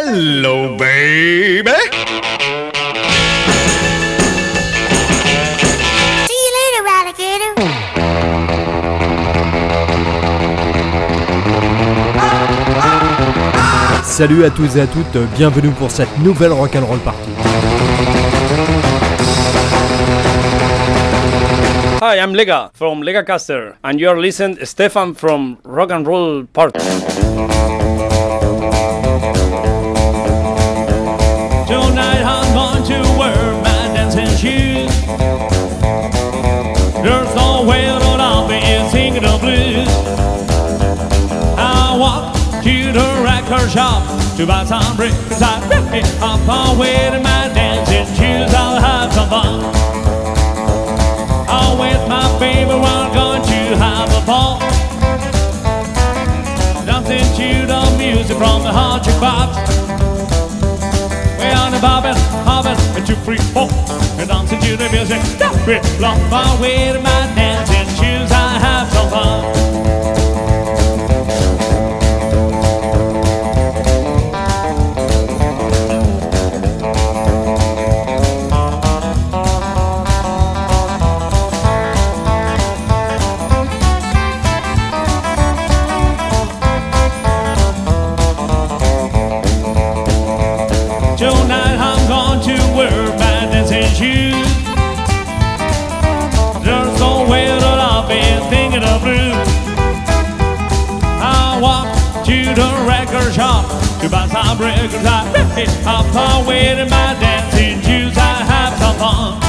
Hello, baby. See you later, alligator. Salut à tous et à toutes, bienvenue pour cette nouvelle Rock'n'Roll Party. Hi, I'm Lega from Lega Caster, and you're listening Stefan from Rock and Roll Party. To buy some records. I it up on with my dancing shoes. I'll have some fun. I'll with my baby, we're going to have a ball. Dancing to the music from the hot box. We're on the bobbing, hopping, and two, three, four. And dancing to the music. Stop it, block my way to my dancing shoes. I have some fun. Shop to buy some records. I rip it my way to my dancing shoes. I have some fun.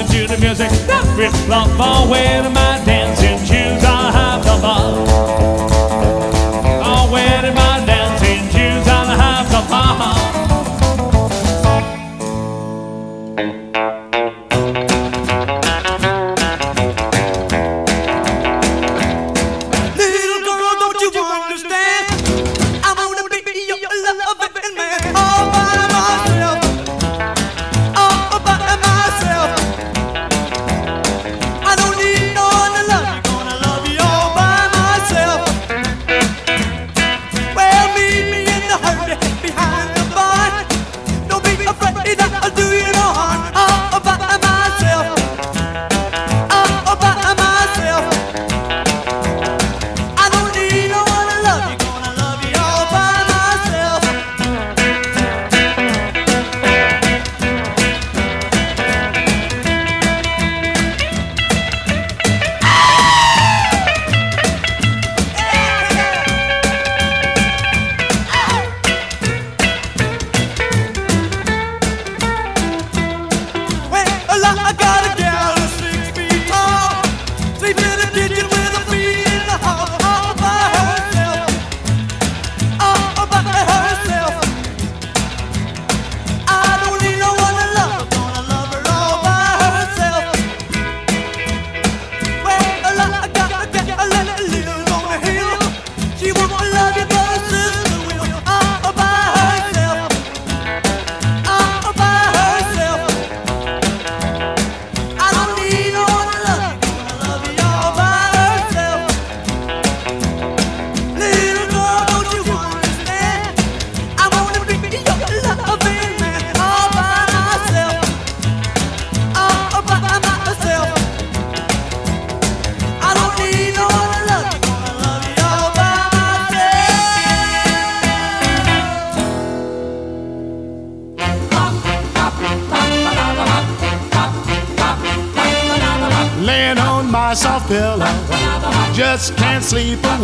Dancing to the music, with love my way to my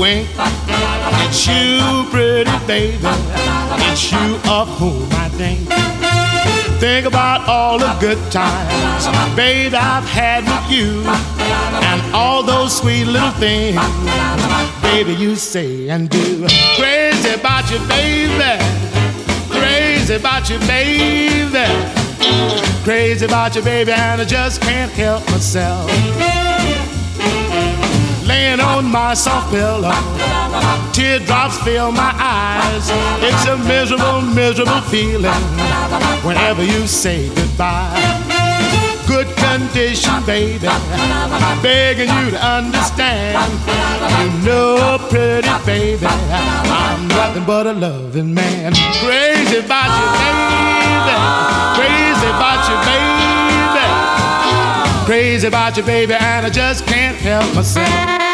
It's you, pretty baby. It's you of oh, whom I think. Think about all the good times, babe, I've had with you, and all those sweet little things. Baby, you say and do. Crazy about you, baby. Crazy about you, baby. Crazy about you, baby, and I just can't help myself. Laying on my soft pillow, teardrops fill my eyes. It's a miserable, miserable feeling whenever you say goodbye good condition, baby. Begging you to understand. You know, pretty baby, I'm nothing but a loving man. Crazy about you, baby. Crazy about you, baby. Crazy about you, baby, and I just can't help myself.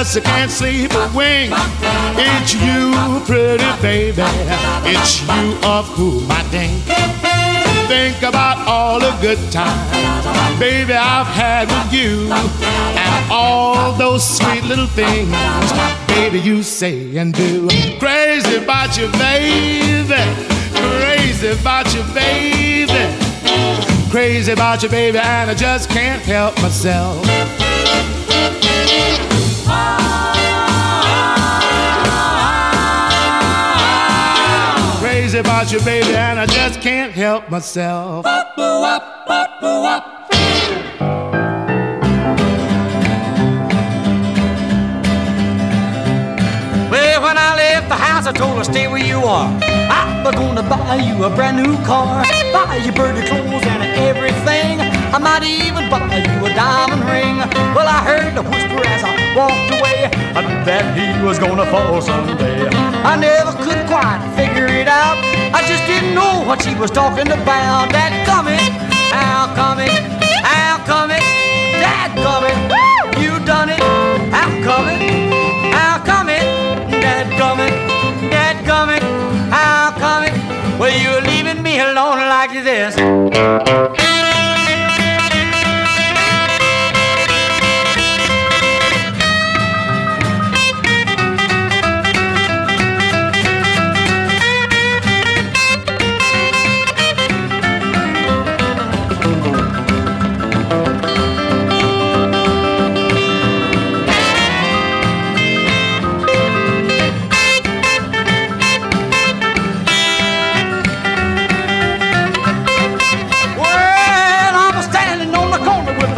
Just can't sleep a wink. It's you, pretty baby. It's you of whom I think. Think about all the good times, baby, I've had with you, and all those sweet little things, baby, you say and do. Crazy about you, baby. Crazy about you, baby. Crazy about you, baby, and I just can't help myself. About you, baby, and I just can't help myself. Well, when I left the house, I told her, stay where you are. I'm gonna buy you a brand new car, buy you birdie clothes and everything. I might even buy you a diamond ring. Well, I heard the whisper as I walked away that he was gonna fall someday. I never could quite figure it out. I didn't know what she was talking about. That coming, how coming, how coming, that coming, you done it. How coming, how coming, that coming, that coming, how coming. Well, you're leaving me alone like this.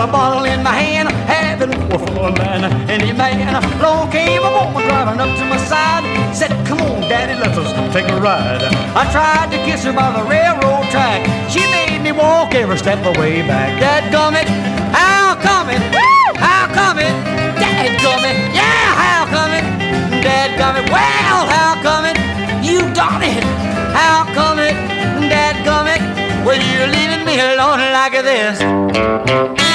A bottle in my hand, having war for a man, any man. Along came a woman driving up to my side, said, "Come on, Daddy, let's take a ride." I tried to kiss her by the railroad track. She made me walk every step of the way back. Dad gummit, how coming? How coming? Dad gummit, yeah, how coming? Dad gummit, well, how coming? You done it. How coming? Dad gummit, well, you're leaving me alone like this.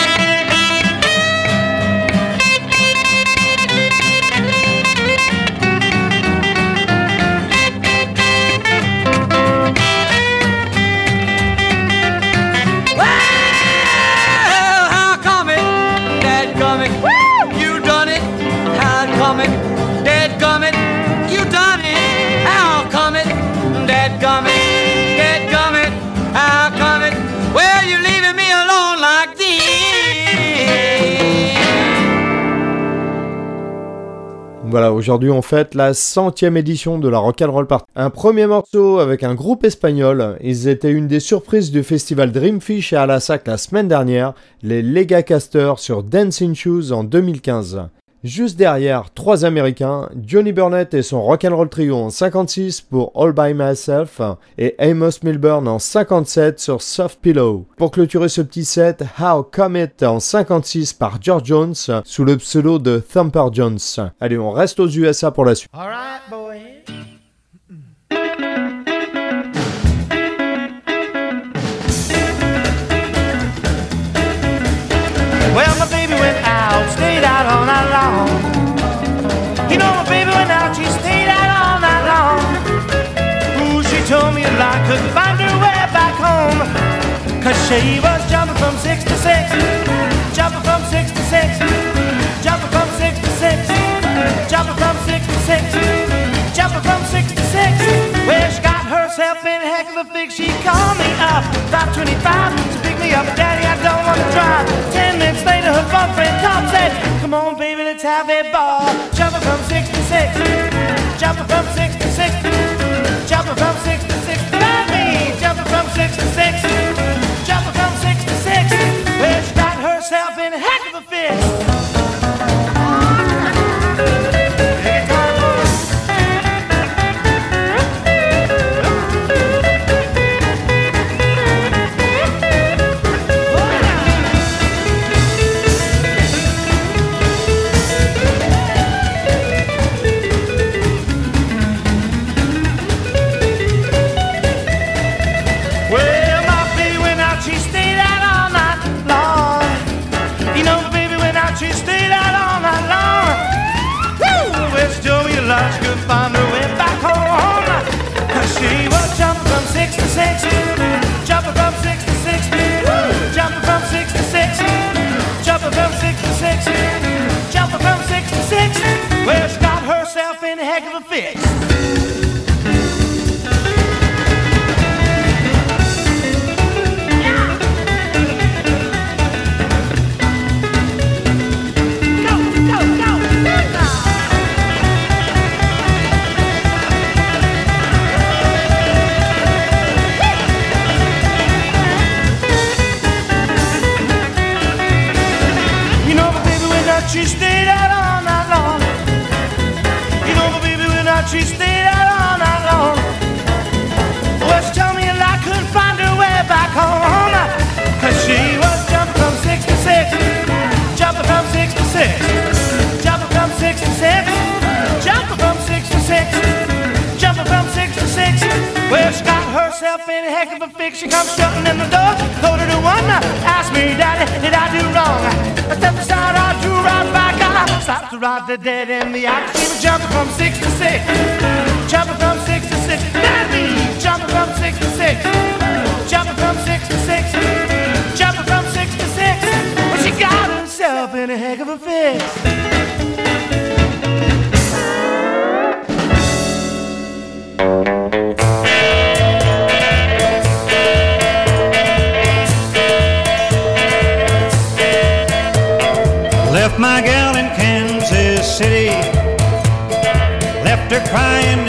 Voilà, aujourd'hui on fête la centième édition de la Rock'n'Roll Party. Un premier morceau avec un groupe espagnol. Ils étaient une des surprises du festival Dreamfish à Alasac la semaine dernière, les Legacasters sur Dancing Shoes en 2015. Juste derrière, trois Américains, Johnny Burnett et son Rock'n'Roll Trio en 56 pour All By Myself et Amos Milburn en 57 sur Soft Pillow. Pour clôturer ce petit set, How Come It en 56 par George Jones sous le pseudo de Thumper Jones. Allez, on reste aux USA pour la suite. Couldn't find her way back home. Cause she was jumping from six to six, jumping from six to six, jumping from six to six, jumping from six to six, jumping from six to six. Well, she got herself in a heck of a fix. She called me up 525 to pick me up. Daddy, I don't want to drive. Ten minutes later, her boyfriend Tom said, Come on, baby, let's have a ball. Jumping from six to six, jumping from six to six, jumping from six to six. Herself in a six, jumping from six six. Well, she got herself in a heck of a fix. Six to six, jumping from six to six, jumping from six to six. Well, she got herself in a heck of a fix. She comes shutting in the door, told her to one, asked me, Daddy, did I do wrong? I stepped aside, I drew right back, I stopped to ride the dead in the eye. She was jumping from six to six, jumping from six to six. Daddy, jumping from six to six, jumping from six to six, jumping from six to six. Well, she got herself in a heck of a fix. Crying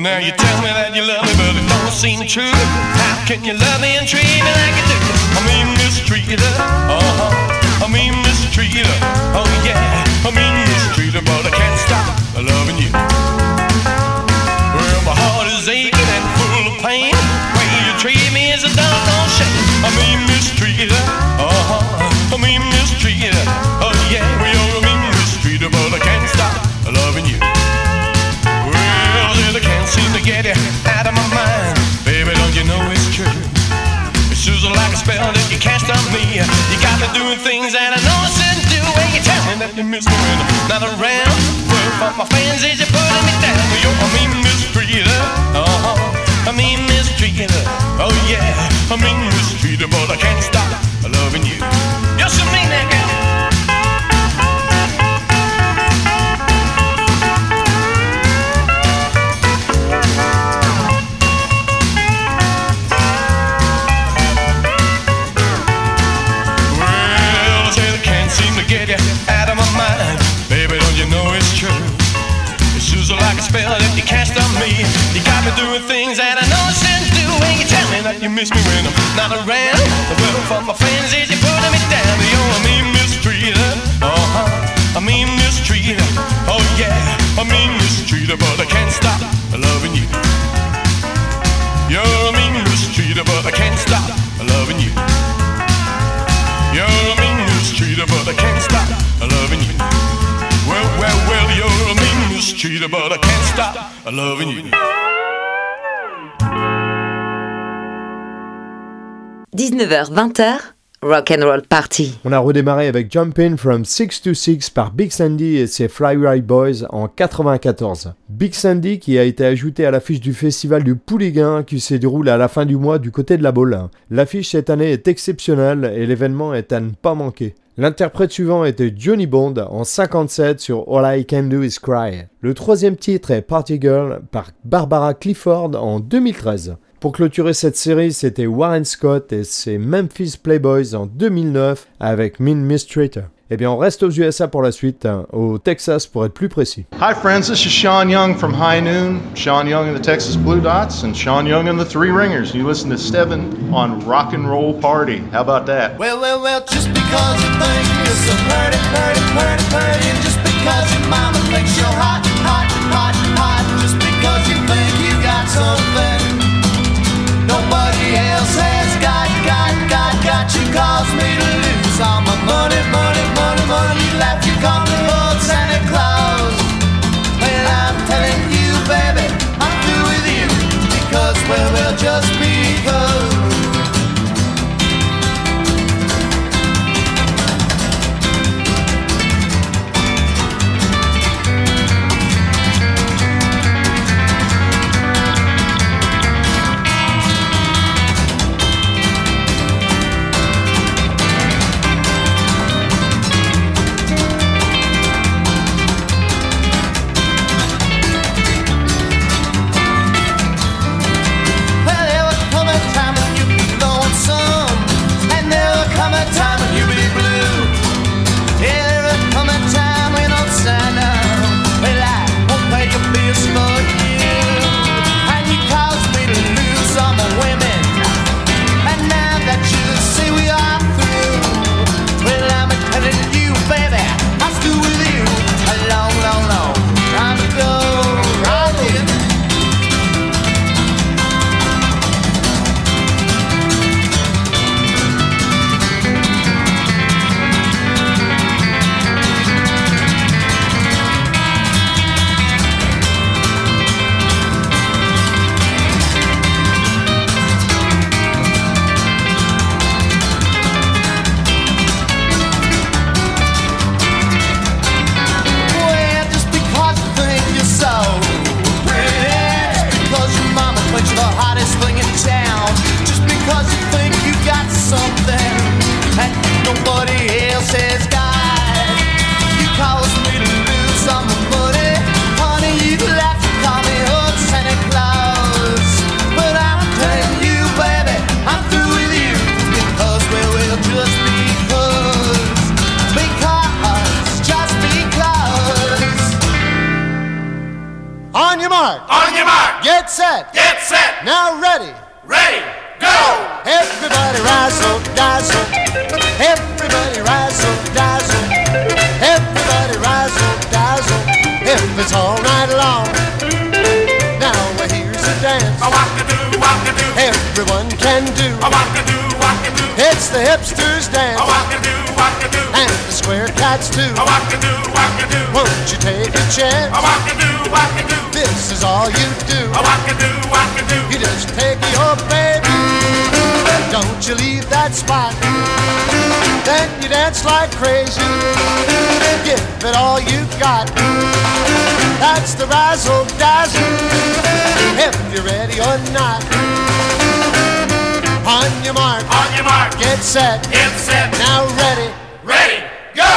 And now you tell me that you love me, but it don't seem true. How can you love me and treat me like you do? I mean, mistreated, uh-huh. I mean, mistreated, oh yeah. I mean, mistreated, but I can't stop that I know I shouldn't do. And you tell me that when I'm not around. Well, for my fans, is you putting me down? You're, I mean, mistreated. Uh-huh. I mean, mistreated. Oh, yeah. I mean, mistreated, but stop loving you. 19h-20h, Rock and Roll Party. On a redémarré avec Jumpin' from 6 to 6 par Big Sandy et ses Fly Right Boys en 94. Big Sandy qui a été ajouté à l'affiche du festival du Pouliguen qui se déroule à la fin du mois du côté de la Baule. L'affiche cette année est exceptionnelle et l'événement est à ne pas manquer. L'interprète suivant était Johnny Bond en 57 sur All I Can Do Is Cry. Le troisième titre est Party Girl par Barbara Clifford en 2013. Pour clôturer cette série, c'était Warren Scott et ses Memphis Playboys en 2009 avec Mean Mistreater. Eh bien, on reste aux USA pour la suite, hein, au Texas pour être plus précis. Hi, friends. This is Sean Young from High Noon, Sean Young and the Texas Blue Dots, and Sean Young and the Three Ringers. You listen to Steven on Rock and Roll Party. How about that? Well, well, well, just because you think you're so pretty, pretty, pretty, pretty, and just because your mama thinks you're hot, hot, hot, hot, just because you think you got something can do. Oh, I can do, I can do. It's the hipsters dance. Oh, I can do, I can do. And the square cats too. Oh, I can do, I can do. Won't you take a chance? Oh, I can do, I can do. This is all you do. Oh, I can do, I can do. You just take your baby. Don't you leave that spot. Then you dance like crazy. Give it all you got. That's the razzle dazzle. If you're ready or not. On your mark. On your mark. Get set. Get set. Now ready. Ready. Go.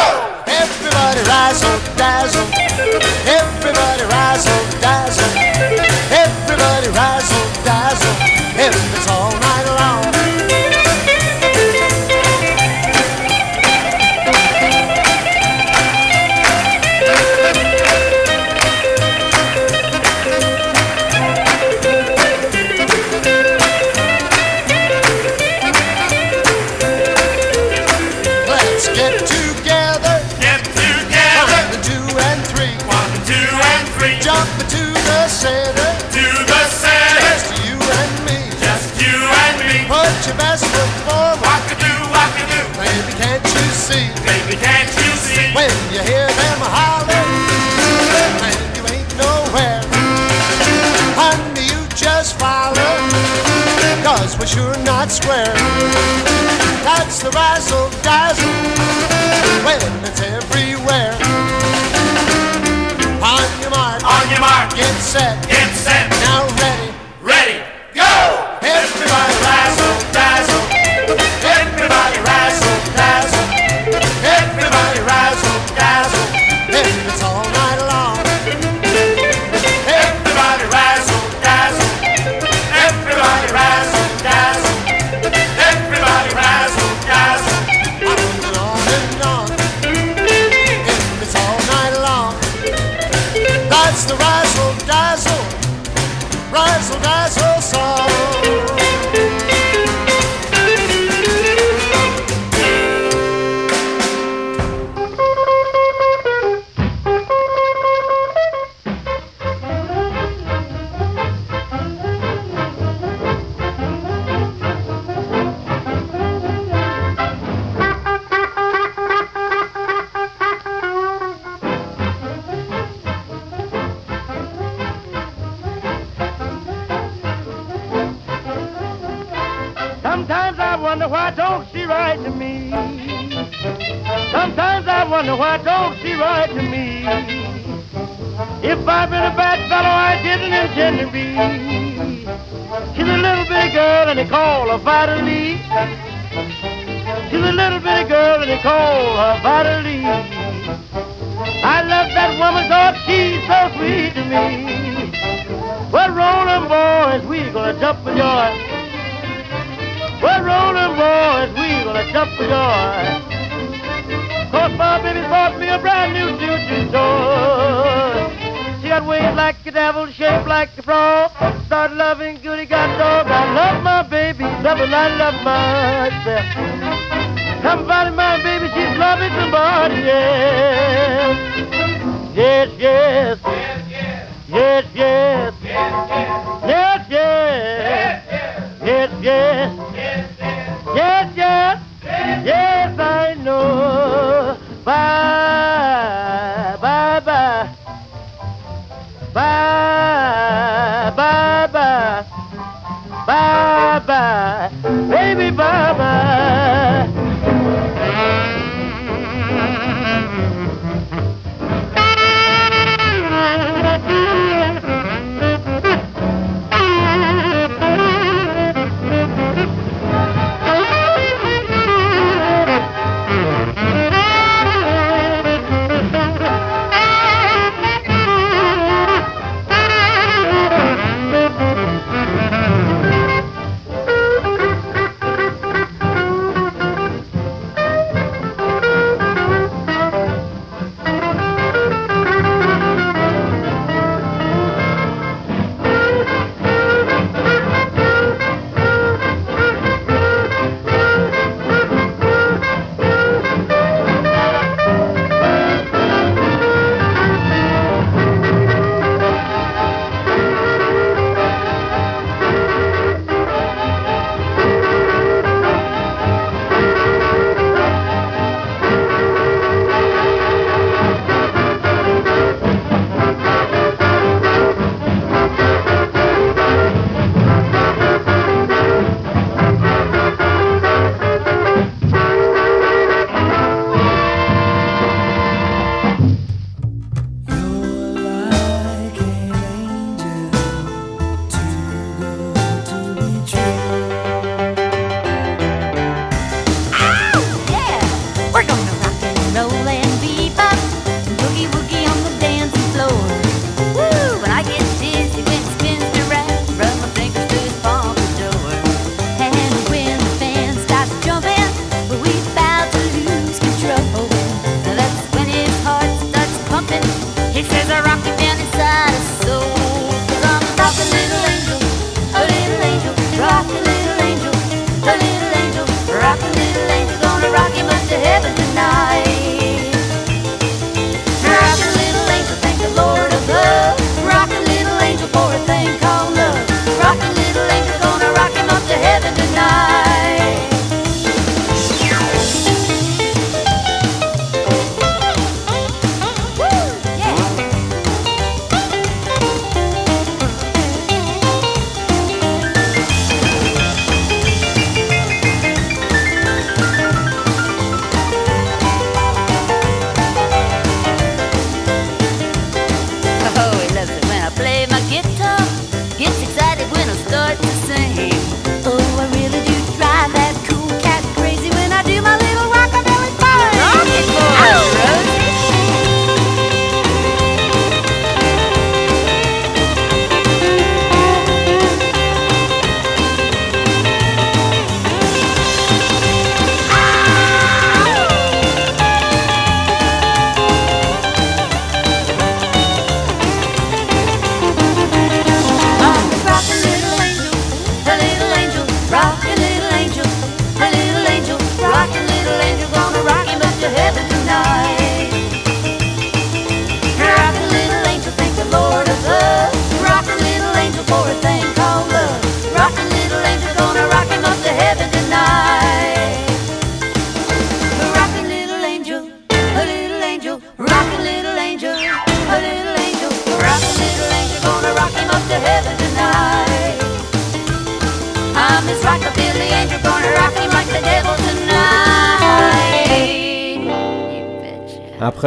Everybody rise up, dazzle. Everybody rise up, dazzle. but you're not square. That's the razzle dazzle when it's everywhere. On your mark, on your mark, get set.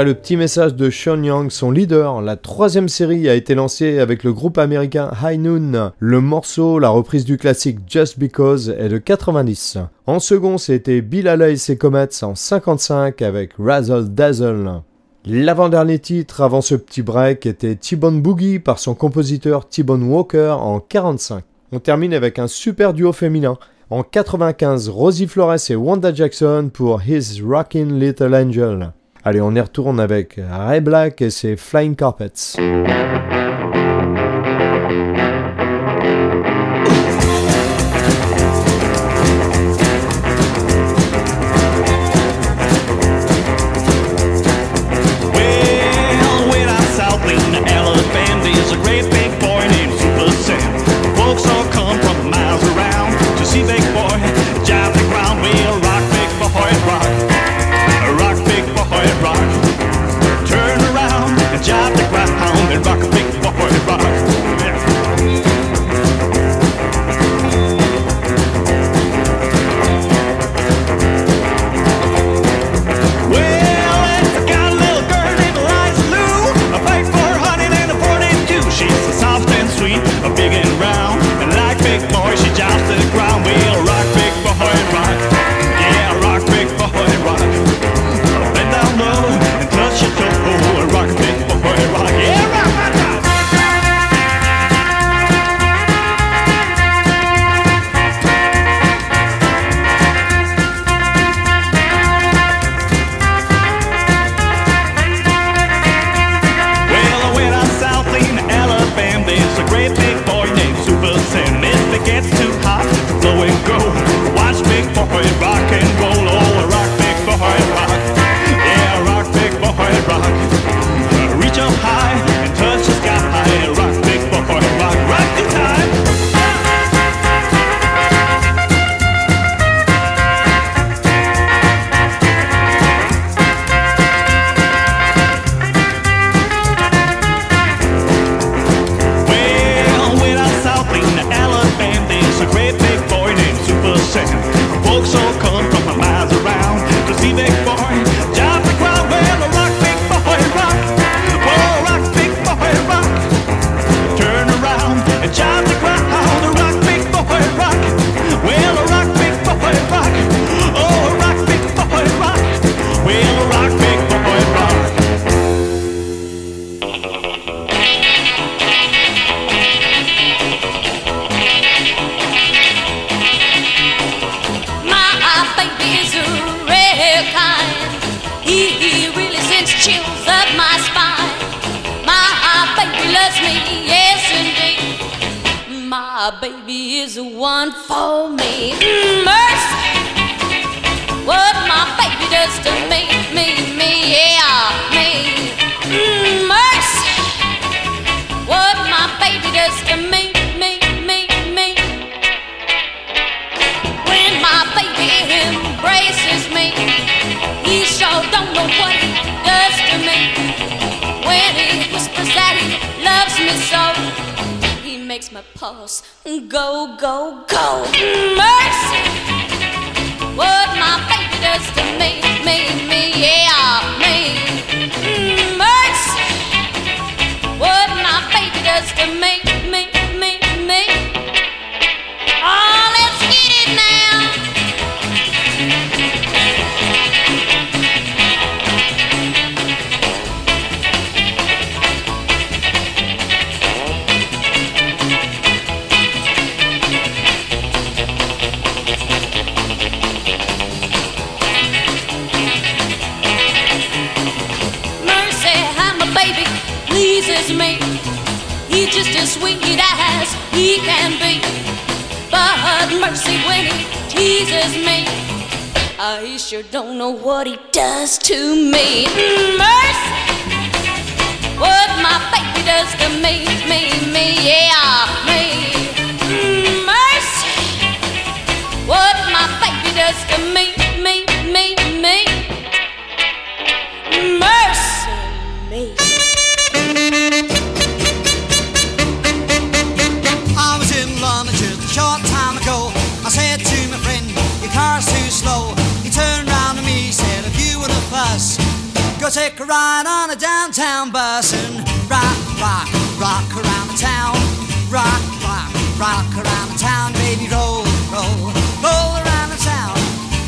le petit message de Sean Young, son leader, la troisième série a été lancée avec le groupe américain High Noon. Le morceau, la reprise du classique Just Because, est de 90. En second, c'était Bill Haley et ses Comets en 55 avec Razzle Dazzle. L'avant-dernier titre avant ce petit break était T-Bone Boogie par son compositeur T-Bone Walker en 45. On termine avec un super duo féminin. En 95, Rosie Flores et Wanda Jackson pour His Rockin' Little Angel. Allez, on y retourne avec Ray Black et ses Flying Carpets. He sure don't know what he does to me. Mercy, what my baby does to me, me, me, yeah, me. Mercy, what my baby does to me. Go take a ride on a downtown bus and rock, rock, rock around the town. Rock, rock, rock around the town, baby. Roll, roll, roll around the town.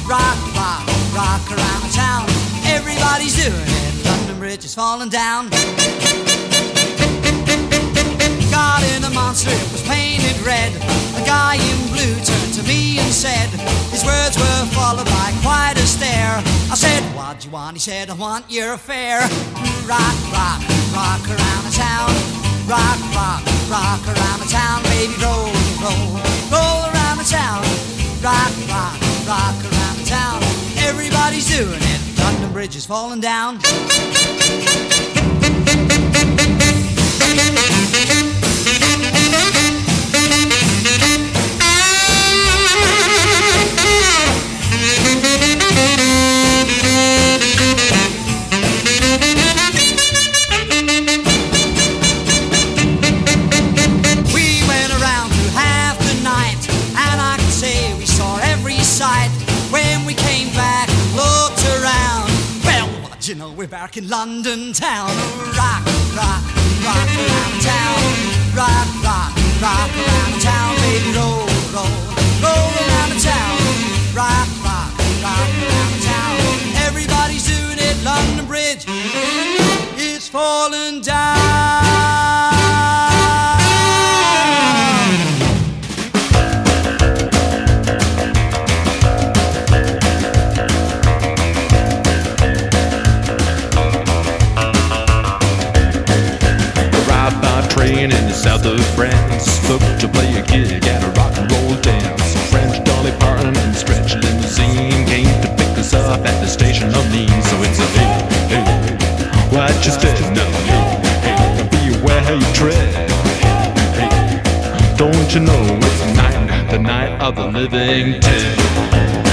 Rock, rock, rock around the town. Everybody's doing it. London Bridge is falling down. God in a monster, it was painted red. A guy in blue turned and said, His words were followed by quite a stare. I said, What do you want? He said, I want your affair. Rock, rock, rock around the town. Rock, rock, rock around the town. Baby, roll, roll, roll around the town. Rock, rock, rock around the town. Everybody's doing it. London Bridge is falling down. You know, we're back in London town. Oh, rock, rock, rock around town. Rock, rock, rock around town. Baby, roll, roll, roll around the town. Rock, rock, rock around town. Everybody's doing it. London Bridge is falling down. Of France. To play a gig at a rock and roll dance. French Dolly Parton and Stretch Limousine came to pick us up at the station of Nice. So it's a hey, hey, what you stand now? Hey, hey, beware how you tread. Hey, hey, don't you know it's night, the night of the living dead?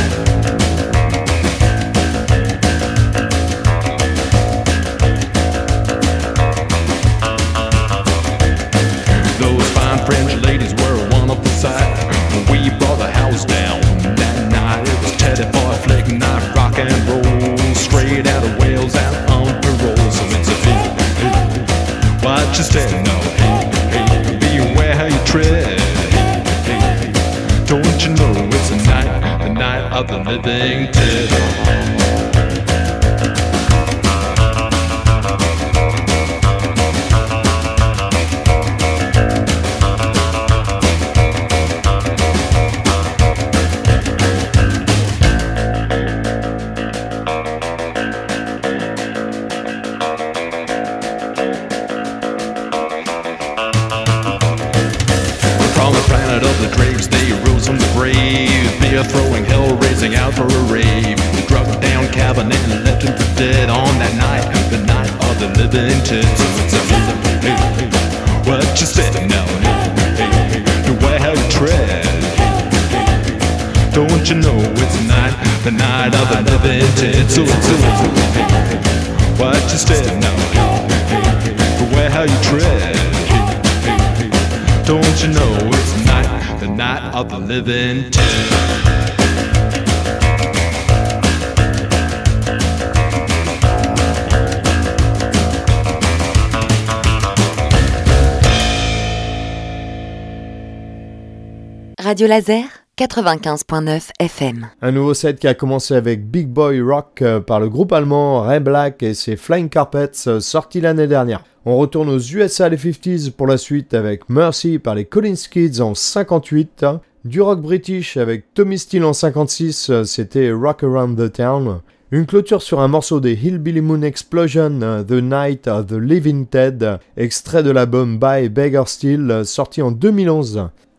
Rock and roll, straight out of Wales, out on parole. So it's a hey, hey, watch your step, no, hey, hey, beware how you tread. Hey, hey, don't you know it's the night, the night of the living dead? Hey, hey, what you said now? The way how you tread. Don't you know it's night, the night of a hey, hey, what you said now? The way how you tread. Don't you know it's night, the night of the living dead? Radio Laser 95.9 FM. Un nouveau set qui a commencé avec Big Boy Rock euh, par le groupe allemand Ray Black et ses Flying Carpets euh, sorti l'année dernière. On retourne aux USA les 50s pour la suite avec Mercy par les Collins Kids en 58. Du rock british avec Tommy Steele en 56, euh, c'était Rock Around the Town. Une clôture sur un morceau des Hillbilly Moon Explosion, The Night of the Living Dead, extrait de l'album By Beggar Steel, sorti en 2011.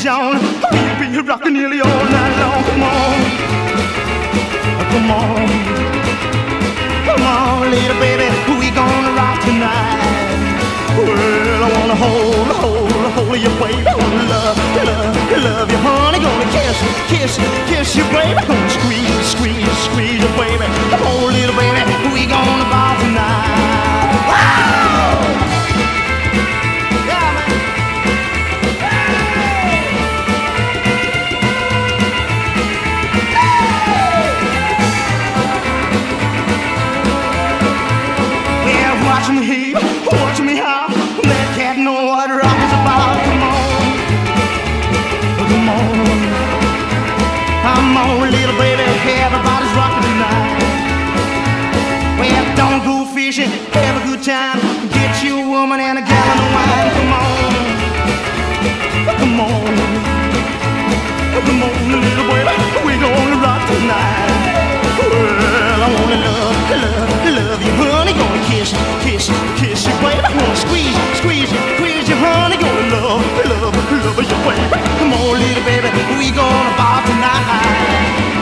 John. We'll be rocking nearly all night long. Come on, come on, come on, little baby, we gonna rock tonight. Well, I wanna hold, hold, hold you, baby. I wanna love, love, love you, honey. Gonna kiss, kiss, kiss you, baby. Gonna squeeze, squeeze, squeeze you, baby. Fishing, have a good time. Get you a woman and a gallon of wine. Come on, come on, come on, little baby. We gonna rock tonight. Well, I wanna love, love, love you, honey. Gonna kiss, kiss, kiss you, baby. Gonna squeeze, squeeze, squeeze you, honey. Gonna love, love, love you, baby. Come on, little baby, we gonna ball tonight.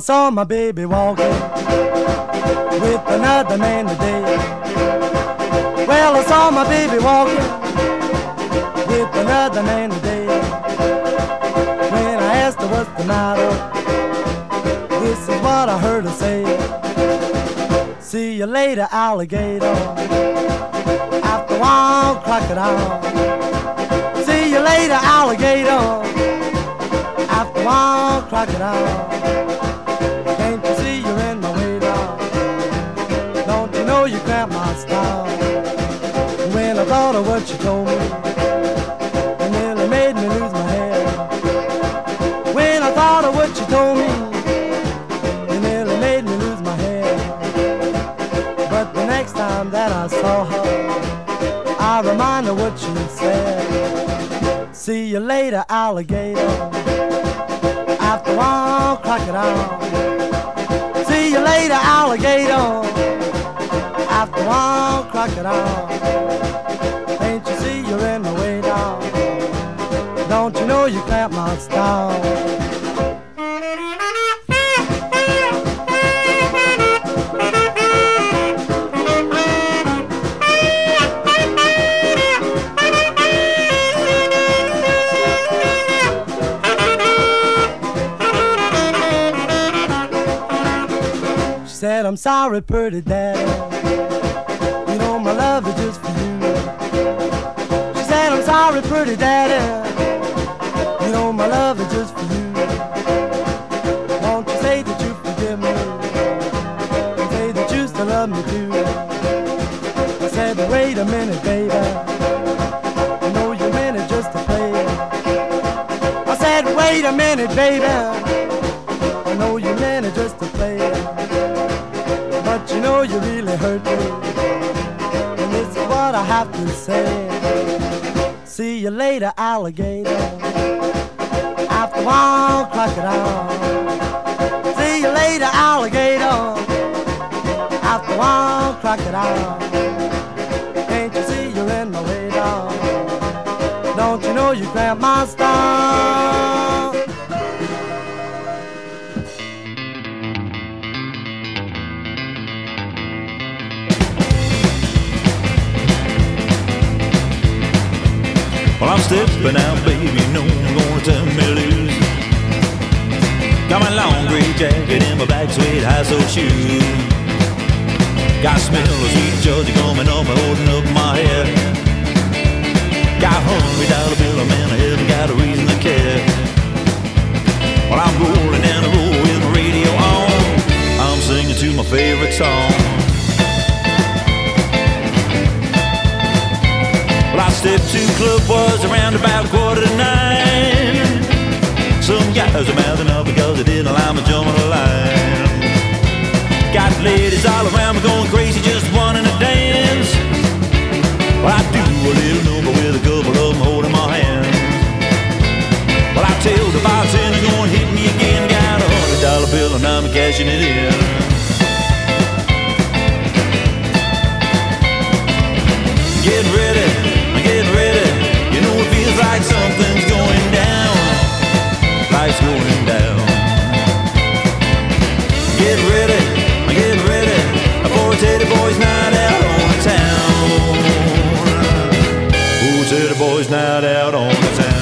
Saw my baby walking with another man today. Well, I saw my baby walking with another man today. When I asked her what's the matter, this is what I heard her say. See you later, alligator. After one crocodile. See you later, alligator. After one crocodile. What you told me, it nearly made me lose my head. When I thought of what you told me, it nearly made me lose my head. But the next time that I saw her, I reminded her what she said. See you later, alligator. After one crocodile. See you later, alligator. After one crocodile. You style? She said, I'm sorry, pretty daddy. You know my love is just for you. She said, I'm sorry, pretty daddy. Know my love is just for you. Won't you say that you forgive me? Say that you still love me too. I said, wait a minute, baby. I know you meant it just to play. I said, wait a minute, baby. I know you meant it just to play. But you know you really hurt me. And this is what I have to say. See you later, alligator. After one crocodile. See you later, alligator. After one crocodile. Can't you see you're in my way now? Don't you know you my style? Well, I'm stepping out, baby, know I'm gonna tell me gray jacket and my black suede high sole shoes. Got smell of sweet Georgia coming off me, holding up my hair. Got hungry dollar bill, man, I haven't got a reason to care. Well, I'm rolling down the road with my radio on. I'm singing to my favorite song. Well, I stepped to club, was around about quarter to nine guys are mouthing up because they didn't allow me jumping the line. Got ladies all around me going crazy, just wanting to dance. Well, I do a little number with a couple of them holding my hand. Well, I tell the bartender, go and hit me again. Got a hundred dollar bill and I'm cashing it in. Get ready. Night out on the town.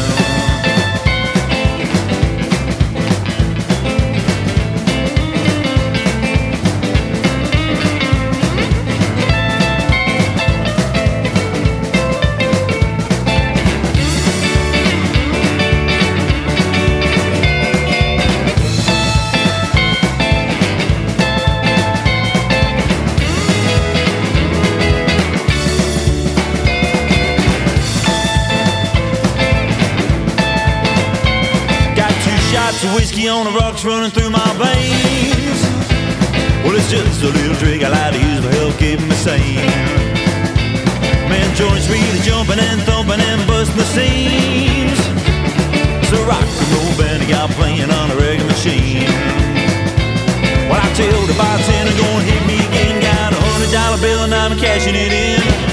On the rocks running through my veins. Well, it's just a little trick I like to use to help keep me sane. Man, joints really jumping and thumping and busting the seams. It's a rock and roll band I got playing on a reggae machine. Well, I tell the bartender, go and hit me again. Got a hundred dollar bill and I'm cashing it in.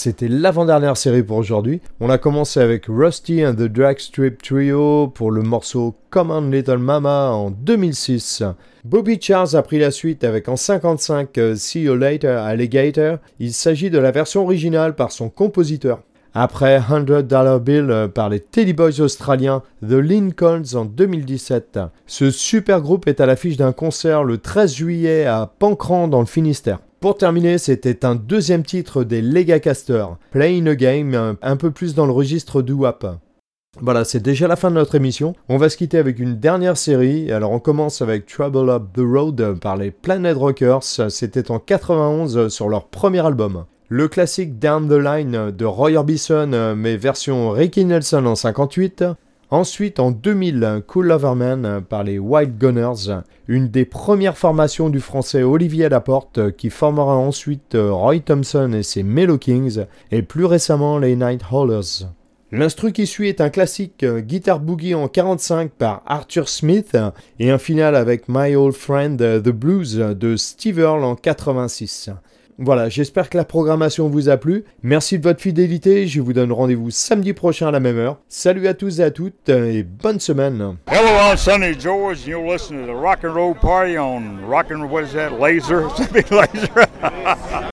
C'était l'avant-dernière série pour aujourd'hui. On a commencé avec Rusty and the Drag Strip Trio pour le morceau Come on Little Mama en 2006. Bobby Charles a pris la suite avec en 55 euh, See You Later Alligator. Il s'agit de la version originale par son compositeur. Après 100 Dollar Bill euh, par les Teddy Boys australiens The Lincolns en 2017. Ce super groupe est à l'affiche d'un concert le 13 juillet à Pancran dans le Finistère. Pour terminer, c'était un deuxième titre des Legacasters, Playing a Game, un, peu plus dans le registre du WAP. Voilà, c'est déjà la fin de notre émission. On va se quitter avec une dernière série. Alors on commence avec Trouble Up the Road par les Planet Rockers. C'était en 91 sur leur premier album. Le classique Down the Line de Roy Orbison, mais version Ricky Nelson en 58. Ensuite, en 2000, Cool Loverman par les Wild Gunners, une des premières formations du français Olivier Laporte, qui formera ensuite euh, Roy Thompson et ses Mellow Kings, et plus récemment les Night Howlers. L'instru qui suit est un classique euh, Guitar Boogie en 45 par Arthur Smith et un final avec My Old Friend euh, The Blues de Steve Earle en 86. Voilà, j'espère que la programmation vous a plu. Merci de votre fidélité. Je vous donne rendez-vous samedi prochain à la même heure. Salut à tous et à toutes euh, et bonne semaine. Hello, I'm Sunny George, you're listening to the Rock and Roll Party on Rock and what is that? Laser, something laser.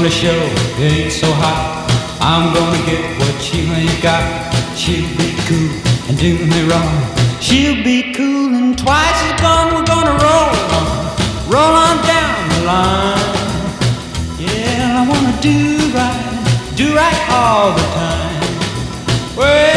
gonna show it ain't so hot. I'm gonna get what she ain't got. She'll be cool and do me wrong. She'll be cool and twice as gone. We're gonna roll on, roll on down the line. Yeah, I wanna do right, do right all the time. Well,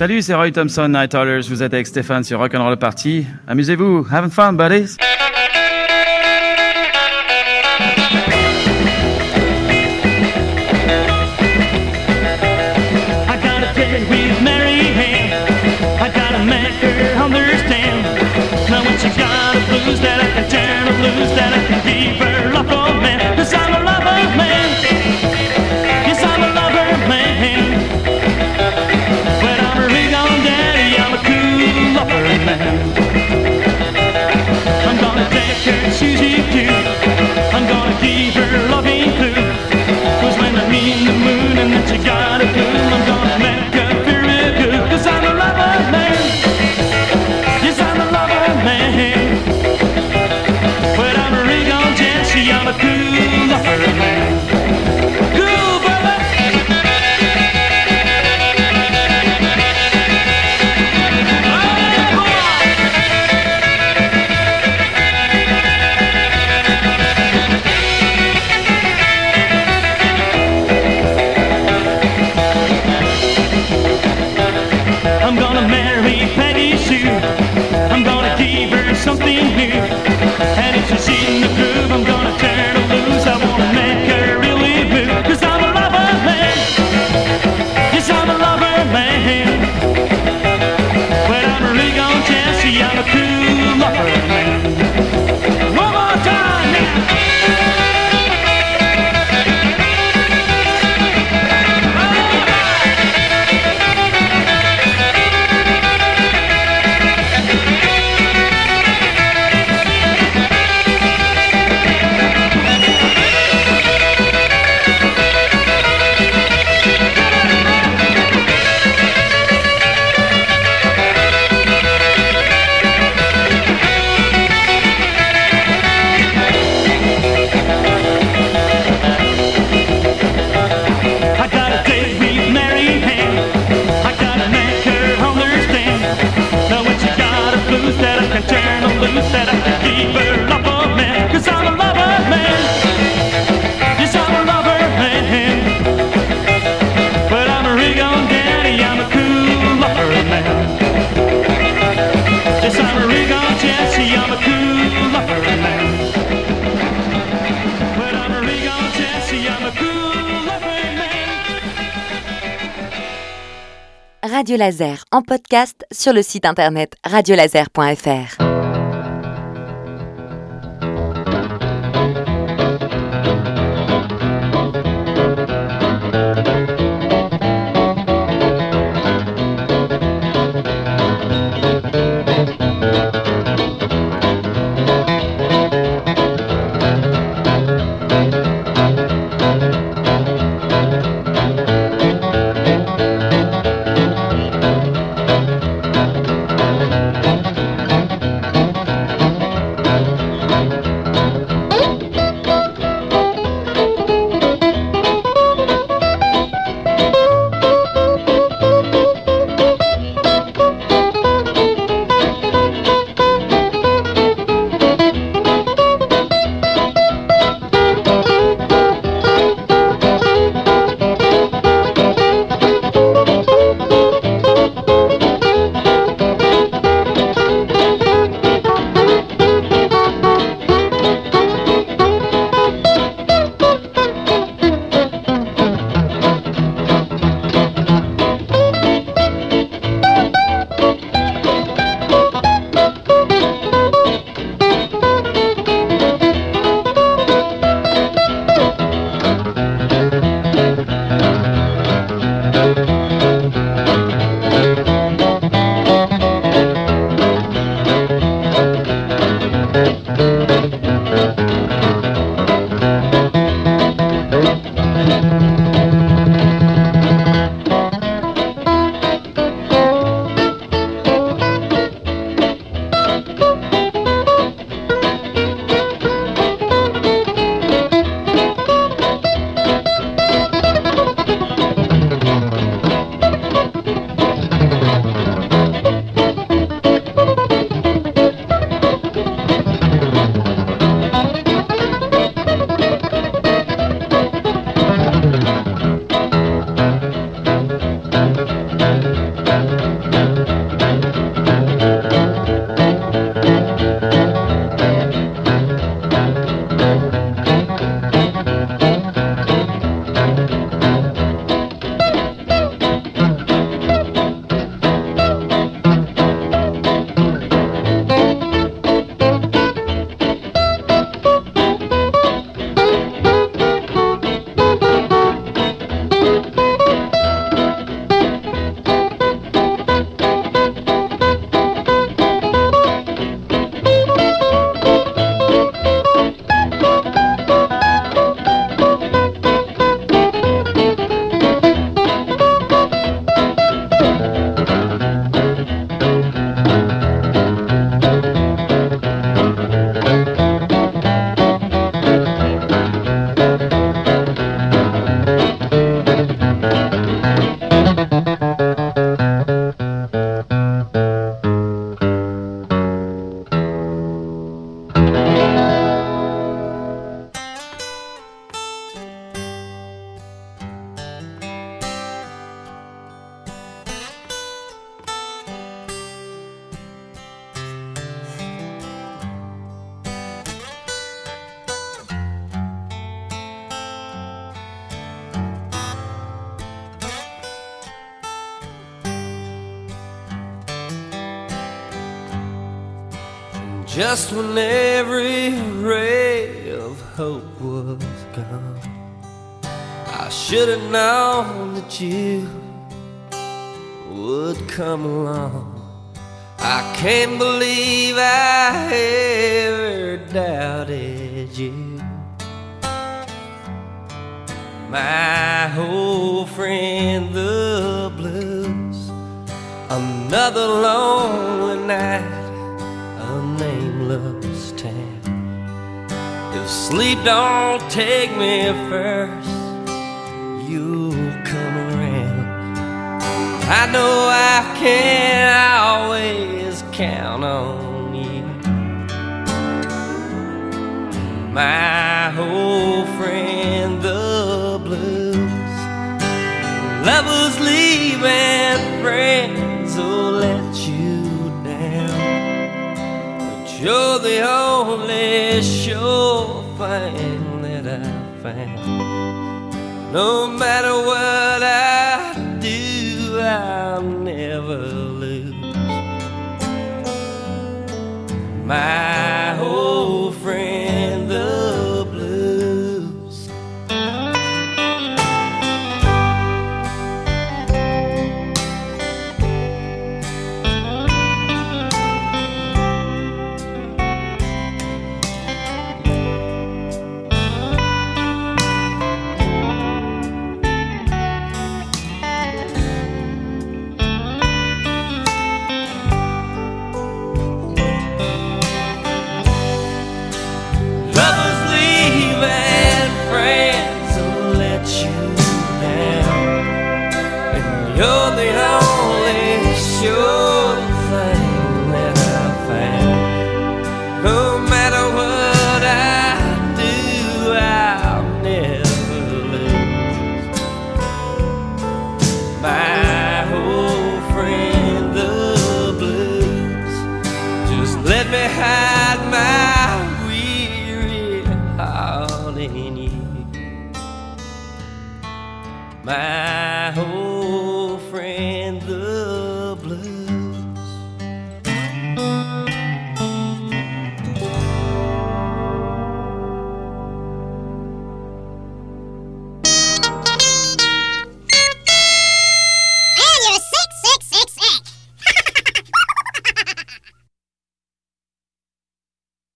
Salut, c'est Roy Thompson, Night Owlers. Vous êtes avec Stéphane sur Rock'n'Roll Party. Amusez-vous. Having fun, buddies. Laser en podcast sur le site internet radiolaser.fr. my old friend the blues. Lovers leave and friends will let you down, but you're the only sure thing that I found. No matter what I do, I'll never lose my.